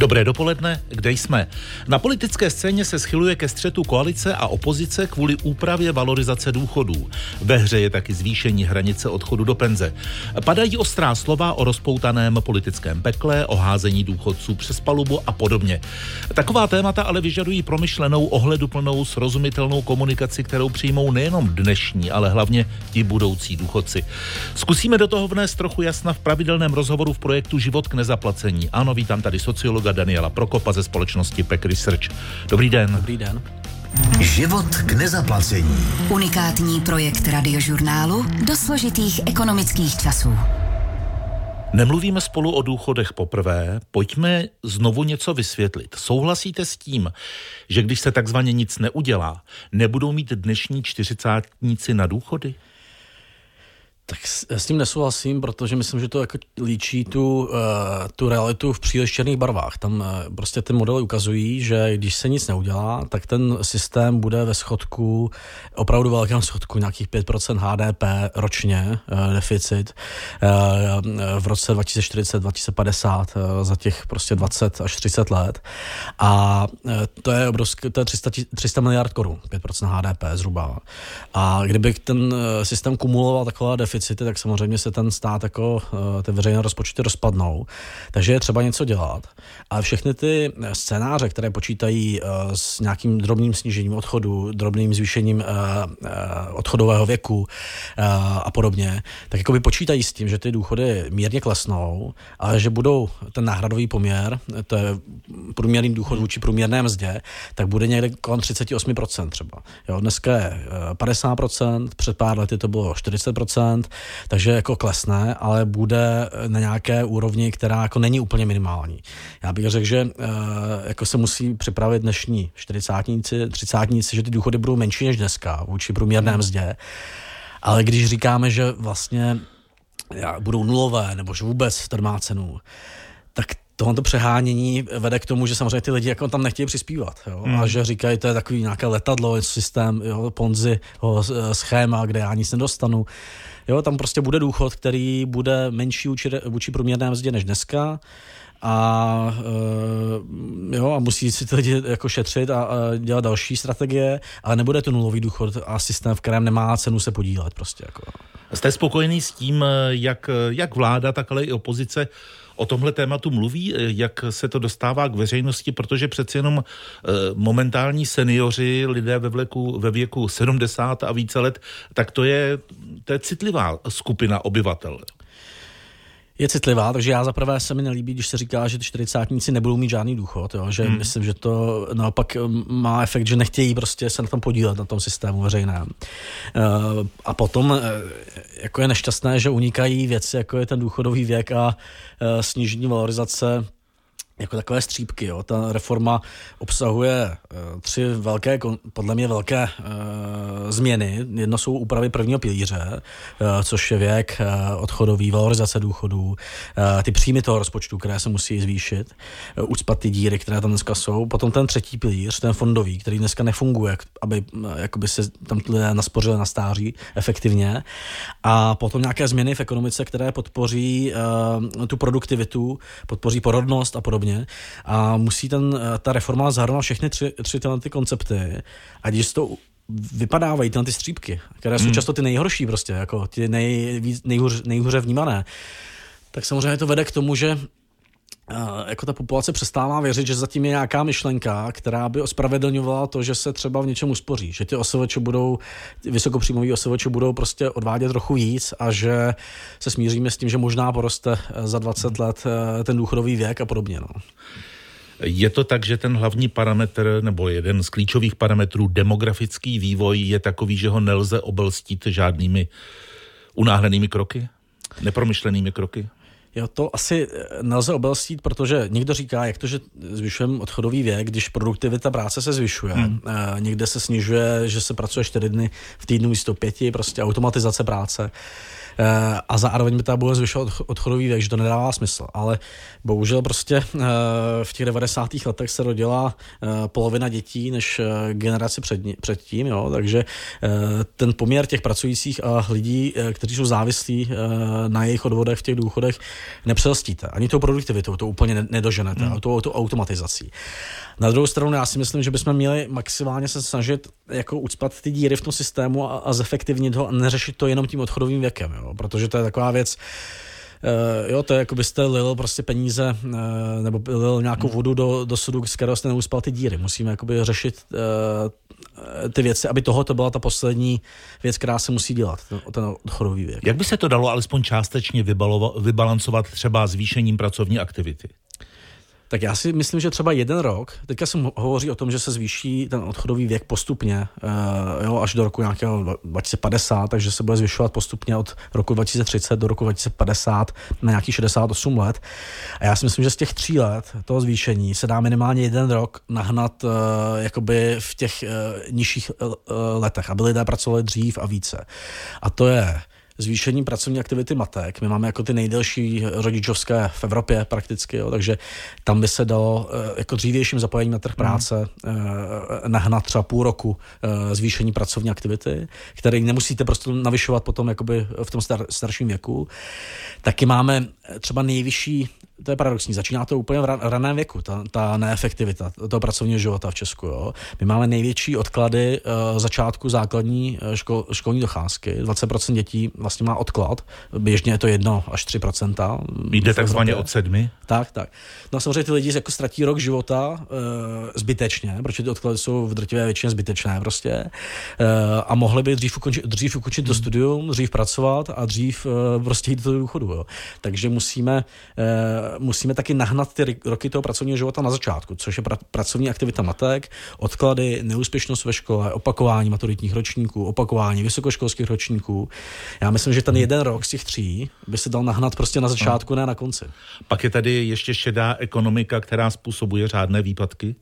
Dobré dopoledne, kde jsme? Na politické scéně se schyluje ke střetu koalice a opozice kvůli úpravě valorizace důchodů. Ve hře je taky zvýšení hranice odchodu do penze. Padají ostrá slova o rozpoutaném politickém pekle, o házení důchodců přes palubu a podobně. Taková témata ale vyžadují promyšlenou, ohleduplnou, srozumitelnou komunikaci, kterou přijmou nejenom dnešní, ale hlavně ti budoucí důchodci. Zkusíme do toho vnést trochu jasna v pravidelném rozhovoru v projektu Život k nezaplacení. Ano, vítám tady sociologa psychologa Daniela Prokopa ze společnosti PEC Research. Dobrý den. Dobrý den. Život k nezaplacení. Unikátní projekt radiožurnálu do složitých ekonomických časů. Nemluvíme spolu o důchodech poprvé, pojďme znovu něco vysvětlit. Souhlasíte s tím, že když se takzvaně nic neudělá, nebudou mít dnešní čtyřicátníci na důchody? Tak s tím nesouhlasím, protože myslím, že to jako líčí tu, uh, tu realitu v příliš černých barvách. Tam uh, prostě ty modely ukazují, že když se nic neudělá, tak ten systém bude ve schodku, opravdu velkém schodku, nějakých 5% HDP ročně uh, deficit v roce 2040-2050 uh, za těch prostě 20 až 30 let. A to je obrovské, to je 300, 300 miliard korun, 5% HDP zhruba. A kdyby ten systém kumuloval takové deficit, deficity, tak samozřejmě se ten stát jako eh, ty veřejné rozpočty rozpadnou. Takže je třeba něco dělat. Ale všechny ty scénáře, které počítají eh, s nějakým drobným snížením odchodu, drobným zvýšením eh, odchodového věku a podobně, tak jako by počítají s tím, že ty důchody mírně klesnou, ale že budou ten náhradový poměr, to je průměrný důchod vůči průměrné mzdě, tak bude někde kolem 38% třeba. Jo, dneska je 50%, před pár lety to bylo 40%, takže jako klesne, ale bude na nějaké úrovni, která jako není úplně minimální. Já bych řekl, že eh, jako se musí připravit dnešní 40 30 že ty důchody budou menší než dneska vůči průměrné mzdě. Ale když říkáme, že vlastně budou nulové, nebo že vůbec to má cenu, tak tohoto přehánění vede k tomu, že samozřejmě ty lidi jako tam nechtějí přispívat. Jo? Hmm. A že říkají, to je takový nějaké letadlo, systém, jo, ponzi, schéma, kde já nic nedostanu. Jo, tam prostě bude důchod, který bude menší vůči, průměrné mzdě než dneska a, uh, jo, a musí si ty lidi jako šetřit a, a dělat další strategie, ale nebude to nulový důchod a systém, v kterém nemá cenu se podílet prostě. Jako. Jste spokojený s tím, jak, jak vláda, tak ale i opozice o tomhle tématu mluví, jak se to dostává k veřejnosti, protože přeci jenom eh, momentální seniori, lidé ve věku, ve věku 70 a více let, tak to je, to je citlivá skupina obyvatel je citlivá, takže já zaprvé se mi nelíbí, když se říká, že ty čtyřicátníci nebudou mít žádný důchod, jo? že hmm. myslím, že to naopak um, má efekt, že nechtějí prostě se na tom podílet, na tom systému veřejném. Uh, a potom uh, jako je nešťastné, že unikají věci, jako je ten důchodový věk a uh, snížení valorizace jako takové střípky. Jo. Ta reforma obsahuje uh, tři velké, podle mě velké uh, změny. Jedno jsou úpravy prvního pilíře, uh, což je věk, uh, odchodový, valorizace důchodů, uh, ty příjmy toho rozpočtu, které se musí zvýšit, uh, ucpat ty díry, které tam dneska jsou. Potom ten třetí pilíř, ten fondový, který dneska nefunguje, aby uh, jakoby se tam lidé naspořili na stáří efektivně. A potom nějaké změny v ekonomice, které podpoří uh, tu produktivitu, podpoří porodnost a podobně podobně. A musí ten, eh, ta reforma zahrnovat všechny tři, tři tyhle ty koncepty. A když to vypadávají tyhle ty střípky, které jsou hmm. často ty nejhorší prostě, jako ty nej, nejhůř, nejhůře vnímané, tak samozřejmě to vede k tomu, že jako ta populace přestává věřit, že zatím je nějaká myšlenka, která by ospravedlňovala to, že se třeba v něčem uspoří, že ty OSVČ budou, vysokopříjmoví OSVČ budou prostě odvádět trochu víc a že se smíříme s tím, že možná poroste eh, za 20 let eh, ten důchodový věk a podobně. No. Je to tak, že ten hlavní parametr, nebo jeden z klíčových parametrů, demografický vývoj, je takový, že ho nelze obelstít žádnými unáhlenými kroky? Nepromyšlenými kroky? Jo, to asi eh, nelze obelstít, protože někdo říká, jak to, že zvyšujeme odchodový věk, když produktivita práce se zvyšuje. Hmm. E, někde se snižuje, že se pracuje čtyři dny v týdnu místo pěti, prostě automatizace práce. A zároveň by ta bude zvyšovat odchodový věk, že to nedává smysl. Ale bohužel prostě v těch 90. letech se rodila polovina dětí než generaci před, předtím, jo, takže ten poměr těch pracujících a lidí, kteří jsou závislí na jejich odvodech v těch důchodech, nepřelstíte. Ani tou produktivitou to úplně nedoženete, hmm. tou, tou automatizací. Na druhou stranu já si myslím, že bychom měli maximálně se snažit jako ucpat ty díry v tom systému a, a zefektivnit ho a neřešit to jenom tím odchodovým věkem, jo? Protože to je taková věc, Uh, jo, to je jako byste lil prostě peníze uh, nebo lil nějakou hmm. vodu do, do sudu, z kterého jste neuspal ty díry. Musíme jakoby řešit uh, ty věci, aby toho to byla ta poslední věc, která se musí dělat, ten, ten odchodový věk. Jak by se to dalo alespoň částečně vybalancovat třeba zvýšením pracovní aktivity? Tak já si myslím, že třeba jeden rok, teďka se hovoří o tom, že se zvýší ten odchodový věk postupně, uh, jo, až do roku nějakého 2050, takže se bude zvyšovat postupně od roku 2030 do roku 2050 na nějakých 68 let. A já si myslím, že z těch tří let toho zvýšení se dá minimálně jeden rok nahnat uh, jakoby v těch uh, nižších uh, letech, aby lidé pracovali dřív a více. A to je zvýšení pracovní aktivity matek. My máme jako ty nejdelší rodičovské v Evropě prakticky, jo, takže tam by se dalo eh, jako dřívějším zapojením na trh hmm. práce mm. nahnat třeba půl roku eh, zvýšení pracovní aktivity, který nemusíte prostě navyšovat potom jakoby v tom star, starším věku. Taky máme třeba nejvyšší to je paradoxní, začíná to úplně v raném věku, ta, ta neefektivita toho pracovního života v Česku. Jo. My máme největší odklady uh, začátku základní uh, škol, školní docházky. 20% dětí vlastně má odklad, běžně je to 1 až 3%. Jde takzvaně od sedmi? Tak, tak. No a samozřejmě ty lidi jako ztratí rok života uh, zbytečně, protože ty odklady jsou v drtivé většině zbytečné prostě. Uh, a mohli by dřív ukončit, dřív ukončit to studium, dřív pracovat a dřív uh, prostě jít do důchodu. Jo. Takže musíme uh, musíme taky nahnat ty roky toho pracovního života na začátku, což je pra, pracovní aktivita matek, odklady, neúspěšnost ve škole, opakování maturitních ročníků, opakování vysokoškolských ročníků. Já myslím, že ten hmm. jeden rok z těch tří by se dal nahnat prostě na začátku, ne na konci. Pak je tady ještě šedá ekonomika, která způsobuje řádné výpadky?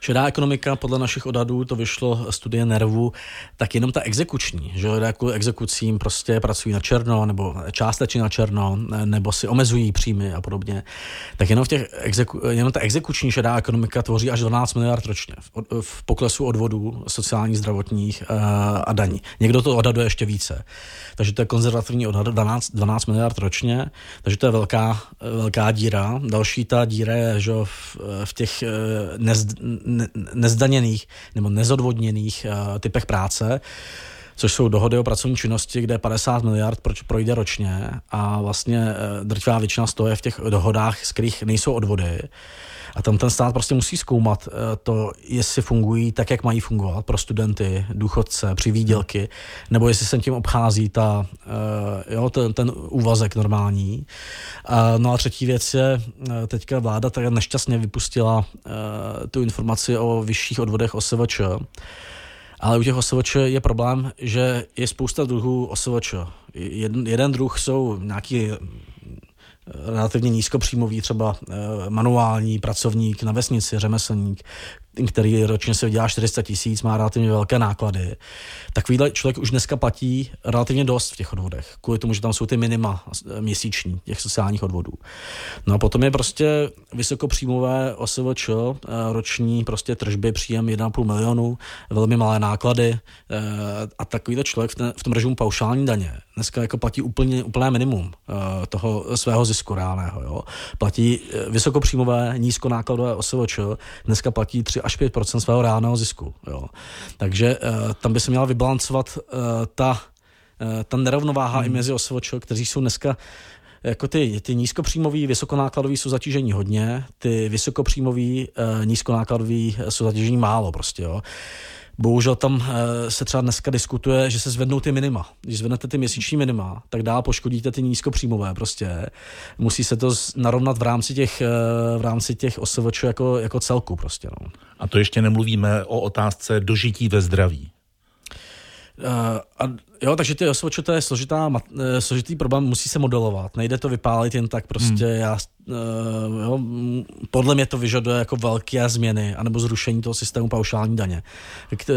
Šedá ekonomika, podle našich odhadů, to vyšlo studie nervu, tak jenom ta exekuční, že jako exekucím prostě pracují na černo, nebo částečně na černo, nebo si omezují příjmy a podobně, tak jenom, v těch exeku, jenom ta exekuční šedá ekonomika tvoří až 12 miliard ročně v, v poklesu odvodů sociálních, zdravotních uh, a daní. Někdo to odhaduje ještě více. Takže to je konzervativní odhad 12, 12 miliard ročně, takže to je velká, velká díra. Další ta díra je že v, v těch uh, nez, nezdaněných nebo nezodvodněných uh, typech práce, což jsou dohody o pracovní činnosti, kde 50 miliard proč projde ročně a vlastně uh, drtivá většina z toho je v těch dohodách, z kterých nejsou odvody. A tam ten stát prostě musí zkoumat eh, to, jestli fungují tak, jak mají fungovat pro studenty, důchodce, při výdělky, nebo jestli se tím obchází ta, jo, ten, ten úvazek normální. No a třetí věc je, teďka vláda tak nešťastně vypustila tu informaci o vyšších odvodech OSVČ, ale u těch OSVČ je problém, že je spousta druhů OSVČ. Jeden, jeden druh jsou nějaký relativně nízkopříjmový, třeba eh, manuální pracovník na vesnici, řemeslník, který ročně se vydělá 400 tisíc, má relativně velké náklady. Takovýhle člověk už dneska platí relativně dost v těch odvodech, kvůli tomu, že tam jsou ty minima měsíční těch sociálních odvodů. No a potom je prostě vysokopříjmové OSVČ, eh, roční prostě tržby, příjem 1,5 milionu, velmi malé náklady eh, a takovýhle člověk v tom režimu paušální daně dneska jako platí úplně, úplné minimum eh, toho svého zisku reálného. Jo. Platí vysokopříjmové, nízkonákladové OSVČ, dneska platí 3 až 5% svého reálného zisku. Jo. Takže uh, tam by se měla vybalancovat uh, ta, uh, ta nerovnováha hmm. i mezi OSVČ, kteří jsou dneska jako ty, ty nízkopříjmový, vysokonákladový jsou zatížení hodně, ty vysokopříjmový, nízkonákladový jsou zatížení málo prostě, jo. Bohužel tam eh, se třeba dneska diskutuje, že se zvednou ty minima. Když zvednete ty měsíční minima, tak dál poškodíte ty nízkopříjmové prostě. Musí se to narovnat v rámci těch, eh, v rámci těch OSVČ jako, jako celku prostě. No. A to ještě nemluvíme o otázce dožití ve zdraví. Uh, a jo, takže ty OSVČ to je složitá, složitý problém, musí se modelovat. Nejde to vypálit jen tak prostě. Hmm. Já, uh, jo, podle mě to vyžaduje jako velké změny, anebo zrušení toho systému paušální daně. Uh,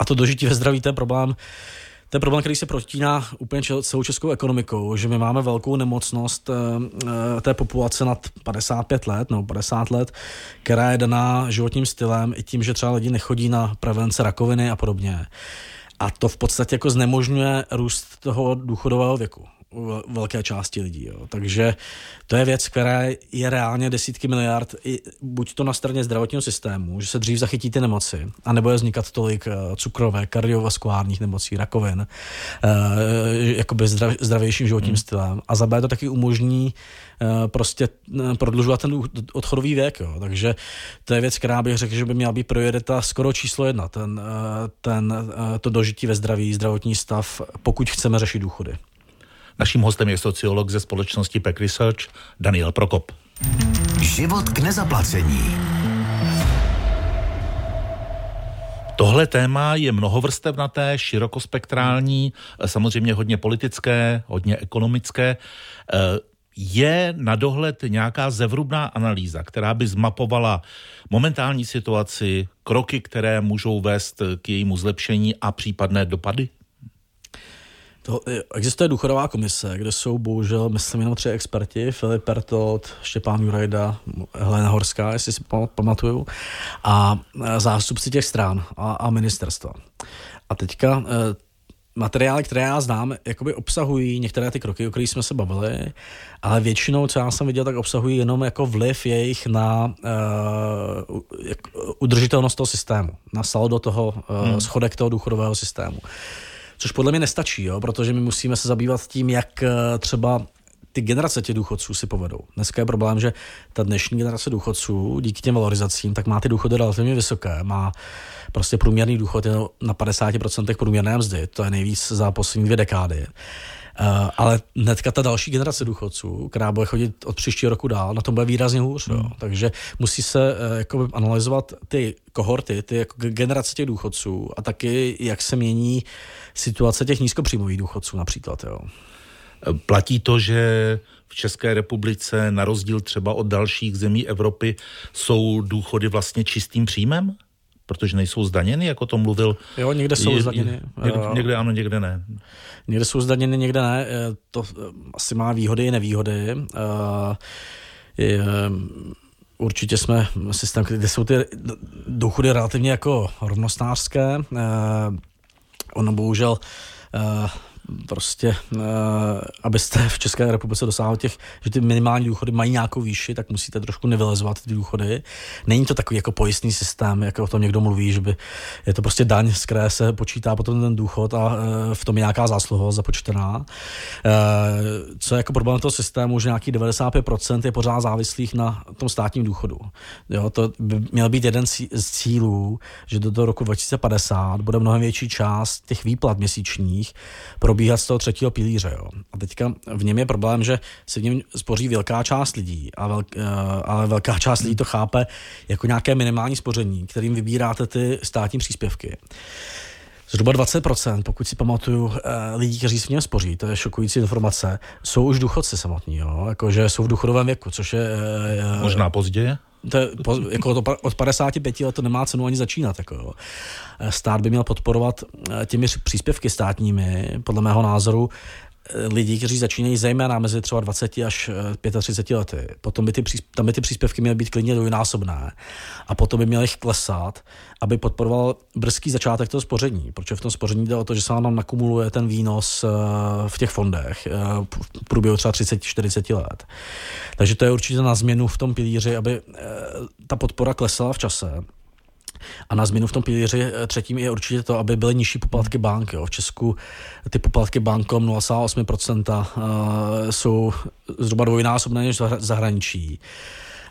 a to dožití ve zdraví, to je problém to je problém, který se protíná úplně celou českou ekonomikou, že my máme velkou nemocnost uh, té populace nad 55 let nebo 50 let, která je daná životním stylem i tím, že třeba lidi nechodí na prevence rakoviny a podobně. A to v podstatě jako znemožňuje růst toho důchodového věku velké části lidí. Jo. Takže to je věc, která je reálně desítky miliard, i, buď to na straně zdravotního systému, že se dřív zachytí ty nemoci a nebude vznikat tolik uh, cukrové, kardiovaskulárních nemocí, rakovin, uh, jakoby zdrav, zdravějším životním hmm. stylem. A za B to taky umožní uh, prostě prodlužovat ten odchodový věk. Jo. Takže to je věc, která bych řekl, že by měla být priorita skoro číslo jedna, ten, ten, to dožití ve zdraví, zdravotní stav, pokud chceme řešit důchody. Naším hostem je sociolog ze společnosti Peck Research Daniel Prokop. Život k nezaplacení. Tohle téma je mnohovrstevnaté, širokospektrální, samozřejmě hodně politické, hodně ekonomické. Je na dohled nějaká zevrubná analýza, která by zmapovala momentální situaci, kroky, které můžou vést k jejímu zlepšení a případné dopady? To, existuje důchodová komise, kde jsou bohužel, myslím, jenom tři experti, Filip Pertot, Štěpán Jurajda, Helena Horská, jestli si pamatuju, a zástupci těch stran a, a ministerstva. A teďka e, materiály, které já znám, jakoby obsahují některé ty kroky, o kterých jsme se bavili, ale většinou, co já jsem viděl, tak obsahují jenom jako vliv jejich na uh, udržitelnost toho systému, na saldo toho, uh, hmm. schodek toho důchodového systému. Což podle mě nestačí, jo, protože my musíme se zabývat tím, jak eh, třeba ty generace těch důchodců si povedou. Dneska je problém, že ta dnešní generace důchodců díky těm valorizacím tak má ty důchody relativně vysoké. Má prostě průměrný důchod je na 50% průměrné mzdy. To je nejvíc za poslední dvě dekády. Uh, ale hnedka ta další generace důchodců, která bude chodit od příštího roku dál, na tom bude výrazně hůř. Hmm. Jo. Takže musí se jako analyzovat ty kohorty, ty jako generace těch důchodců a taky, jak se mění situace těch nízkopříjmových důchodců například. Jo. Platí to, že v České republice, na rozdíl třeba od dalších zemí Evropy, jsou důchody vlastně čistým příjmem? Protože nejsou zdaněny, jako to mluvil. Jo, někde jsou zdaněny. Někde, někde ano, někde ne. Někde jsou zdaněny, někde ne. To eh, asi má výhody i nevýhody. Je, určitě jsme systém, kde jsou ty důchody relativně jako rovnostářské. Ono bohužel prostě, uh, abyste v České republice dosáhli těch, že ty minimální důchody mají nějakou výši, tak musíte trošku nevylezovat ty důchody. Není to takový jako pojistný systém, jako o tom někdo mluví, že by je to prostě daň, z které se počítá potom ten důchod a uh, v tom je nějaká zásluha započtená. Uh, co je jako problém toho systému, že nějaký 95% je pořád závislých na tom státním důchodu. Jo, to by měl být jeden z cílů, že do toho roku 2050 bude mnohem větší část těch výplat měsíčních pro probíhat z toho třetího pilíře. Jo. A teďka v něm je problém, že se v něm spoří velká část lidí, a velk, uh, ale velká část lidí to chápe jako nějaké minimální spoření, kterým vybíráte ty státní příspěvky. Zhruba 20%, pokud si pamatuju, eh, lidí, kteří si v něm spoří, to je šokující informace, jsou už důchodci samotní, jo? jakože jsou v důchodovém věku, což je... Uh, Možná později? To je, jako to, od 55 let to nemá cenu ani začínat. Jako, jo. Stát by měl podporovat eh, těmi příspěvky státními, podle mého názoru, lidí, kteří začínají zejména mezi třeba 20 až 35 eh, lety. Potom by ty, tam by ty příspěvky měly být klidně dvojnásobné a potom by měly klesat, aby podporoval brzký začátek toho spoření, protože v tom spoření jde o to, že se nám nakumuluje ten výnos v těch fondech v průběhu třeba 30-40 let. Takže to je určitě na změnu v tom pilíři, aby ta podpora klesala v čase a na změnu v tom pilíři eh, třetím je určitě to, aby byly nižší poplatky bank. Jo. V Česku ty poplatky bankom 0,8% eh, jsou zhruba dvojnásobné než zahraničí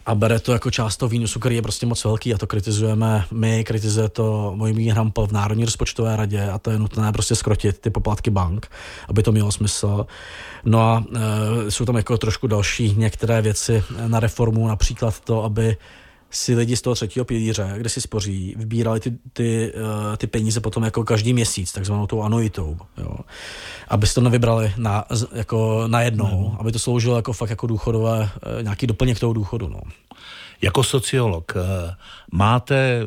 a bere to jako část toho výnosu, který je prostě moc velký a to kritizujeme my, kritizuje to můj Hrampel v Národní rozpočtové radě a to je nutné prostě skrotit ty poplatky bank, aby to mělo smysl. No a e, jsou tam jako trošku další některé věci na reformu, například to, aby si lidi z toho třetího pilíře, kde si spoří, vybírali ty, ty, uh, ty peníze potom jako každý měsíc, takzvanou tou anuitou, jo. Aby to nevybrali na, jako na jednou, mm. aby to sloužilo jako fakt jako důchodové, uh, nějaký doplněk toho důchodu, no. Jako sociolog uh, máte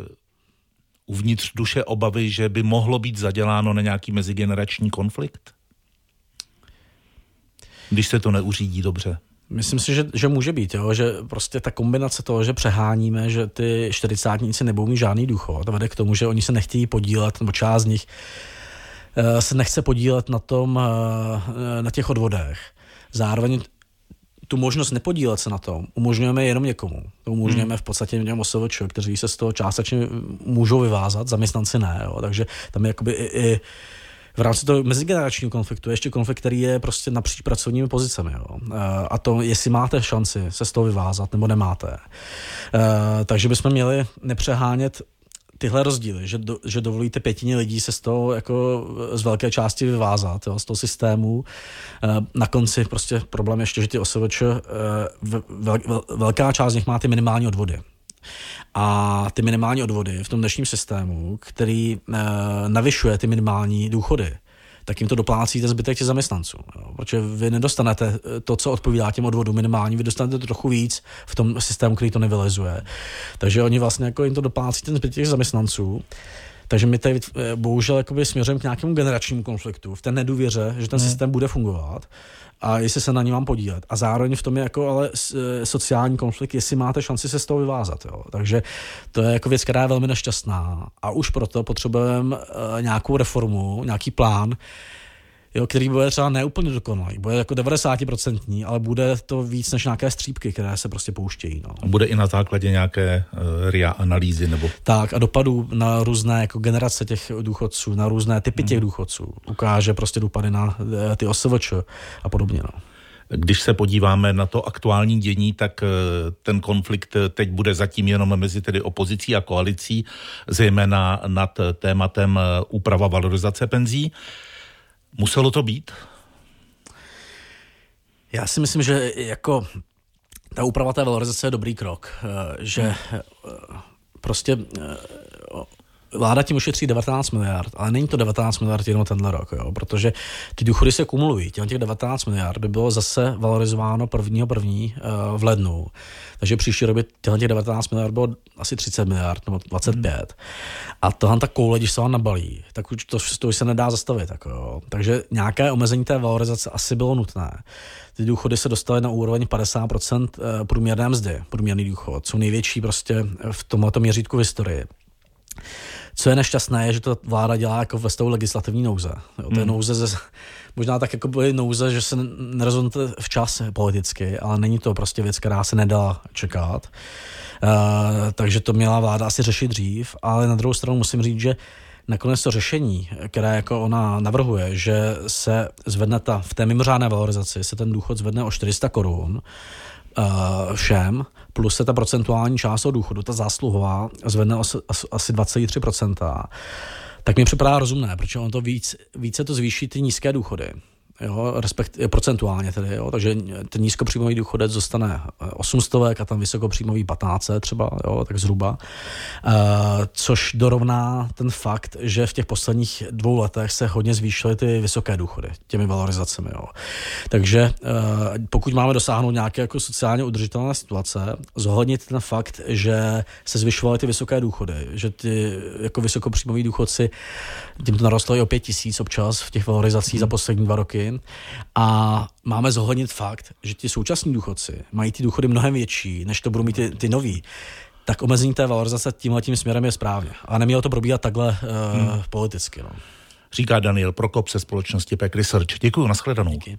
uvnitř duše obavy, že by mohlo být zaděláno na nějaký mezigenerační konflikt? Když se to neuřídí dobře. Myslím si, že, že může být, jo? že prostě ta kombinace toho, že přeháníme, že ty čtyřicátníci nebudou mít žádný důchod, vede k tomu, že oni se nechtějí podílet, nebo část z nich uh, se nechce podílet na tom, uh, na těch odvodech. Zároveň tu možnost nepodílet se na tom umožňujeme jenom někomu. To umožňujeme hmm. v podstatě těm OSVČ, kteří se z toho částečně můžou vyvázat, zaměstnanci ne. Jo? Takže tam je jakoby i, i v rámci toho mezigeneračního konfliktu je ještě konflikt, který je prostě napříč pracovními pozicemi. Jo. A to, jestli máte šanci se z toho vyvázat nebo nemáte. Takže bychom měli nepřehánět tyhle rozdíly, že, do, že dovolíte pětině lidí se z toho jako z velké části vyvázat, jo, z toho systému. Na konci prostě problém ještě, že ty vel, velká část z nich má ty minimální odvody. A ty minimální odvody v tom dnešním systému, který e, navyšuje ty minimální důchody, tak jim to doplácíte zbytek těch zaměstnanců. Jo. Protože vy nedostanete to, co odpovídá těm odvodům minimální, vy dostanete trochu víc v tom systému, který to nevylezuje. Takže oni vlastně jako jim to doplácí ten zbytek těch zaměstnanců. Takže my tady eh, bohužel jakoby směřujeme k nějakému generačnímu konfliktu, v té nedůvěře, že ten hmm. systém bude fungovat a jestli se na ní mám podílet. A zároveň v tom je jako ale e, sociální konflikt, jestli máte šanci se z toho vyvázat. Jo. Takže to je jako věc, která je velmi nešťastná a už proto potřebujeme e, nějakou reformu, nějaký plán, jo, který bude třeba neúplně dokonalý, bude jako 90%, ale bude to víc než nějaké střípky, které se prostě pouštějí. No. Bude i na základě nějaké uh, RIA analýzy nebo... Tak a dopadů na různé jako generace těch důchodců, na různé typy těch hmm. důchodců. Ukáže prostě dopady na uh, ty OSVČ a podobně. No. Když se podíváme na to aktuální dění, tak uh, ten konflikt teď bude zatím jenom mezi tedy opozicí a koalicí, zejména nad tématem úprava valorizace penzí. Muselo to být? Já si myslím, že jako ta úprava té valorizace je dobrý krok, eh, že eh, prostě eh, vláda tím ušetří 19 miliard, ale není to 19 miliard jenom tenhle rok, jo, protože ty důchody se kumulují. Těch 19 miliard by bylo zase valorizováno prvního první v lednu. Takže příští rok by těch 19 miliard bylo asi 30 miliard nebo 25. Hmm. A tohle ta koule, když se vám nabalí, tak už to, to už se nedá zastavit. Jako jo. Takže nějaké omezení té valorizace asi bylo nutné. Ty důchody se dostaly na úroveň 50% eh, průměrné mzdy, průměrný důchod. Jsou největší prostě v tomto měřítku v historii. Co je nešťastné, je, že to vláda dělá jako ve stavu legislativní nouze. Jo, to je hmm. nouze ze, možná tak jako byly nouze, že se nerozhodnete včas politicky, ale není to prostě věc, která se nedá čekat. Uh, takže to měla vláda asi řešit dřív, ale na druhou stranu musím říct, že nakonec to řešení, které jako ona navrhuje, že se zvedne ta, v té mimořádné valorizaci se ten důchod zvedne o 400 korun, uh, všem, plus se ta procentuální část od důchodu, ta zásluhová, zvedne asi, asi 23%, tak mi připadá rozumné, protože on to víc, více to zvýší ty nízké důchody jo, respekt, procentuálně tedy, jo, takže ten nízkopříjmový důchodec dostane 800 a tam vysokopříjmový 15 třeba, jo, tak zhruba, uh, což dorovná ten fakt, že v těch posledních dvou letech se hodně zvýšily ty vysoké důchody těmi valorizacemi. Jo. Takže uh, pokud máme dosáhnout nějaké jako sociálně udržitelné situace, zohlednit ten fakt, že se zvyšovaly ty vysoké důchody, že ty jako vysokopříjmoví důchodci, tím to narostlo i o 5 tisíc občas v těch valorizacích hmm. za poslední dva roky, a máme zohlednit fakt, že ti současní důchodci mají ty důchody mnohem větší, než to budou mít ty, ty noví tak omezení té valorizace tímhle tím směrem je správně. A nemělo to probíhat takhle uh, hmm. politicky. No. Říká Daniel Prokop ze společnosti Pack Research. Děkuji, nashledanou. Díky.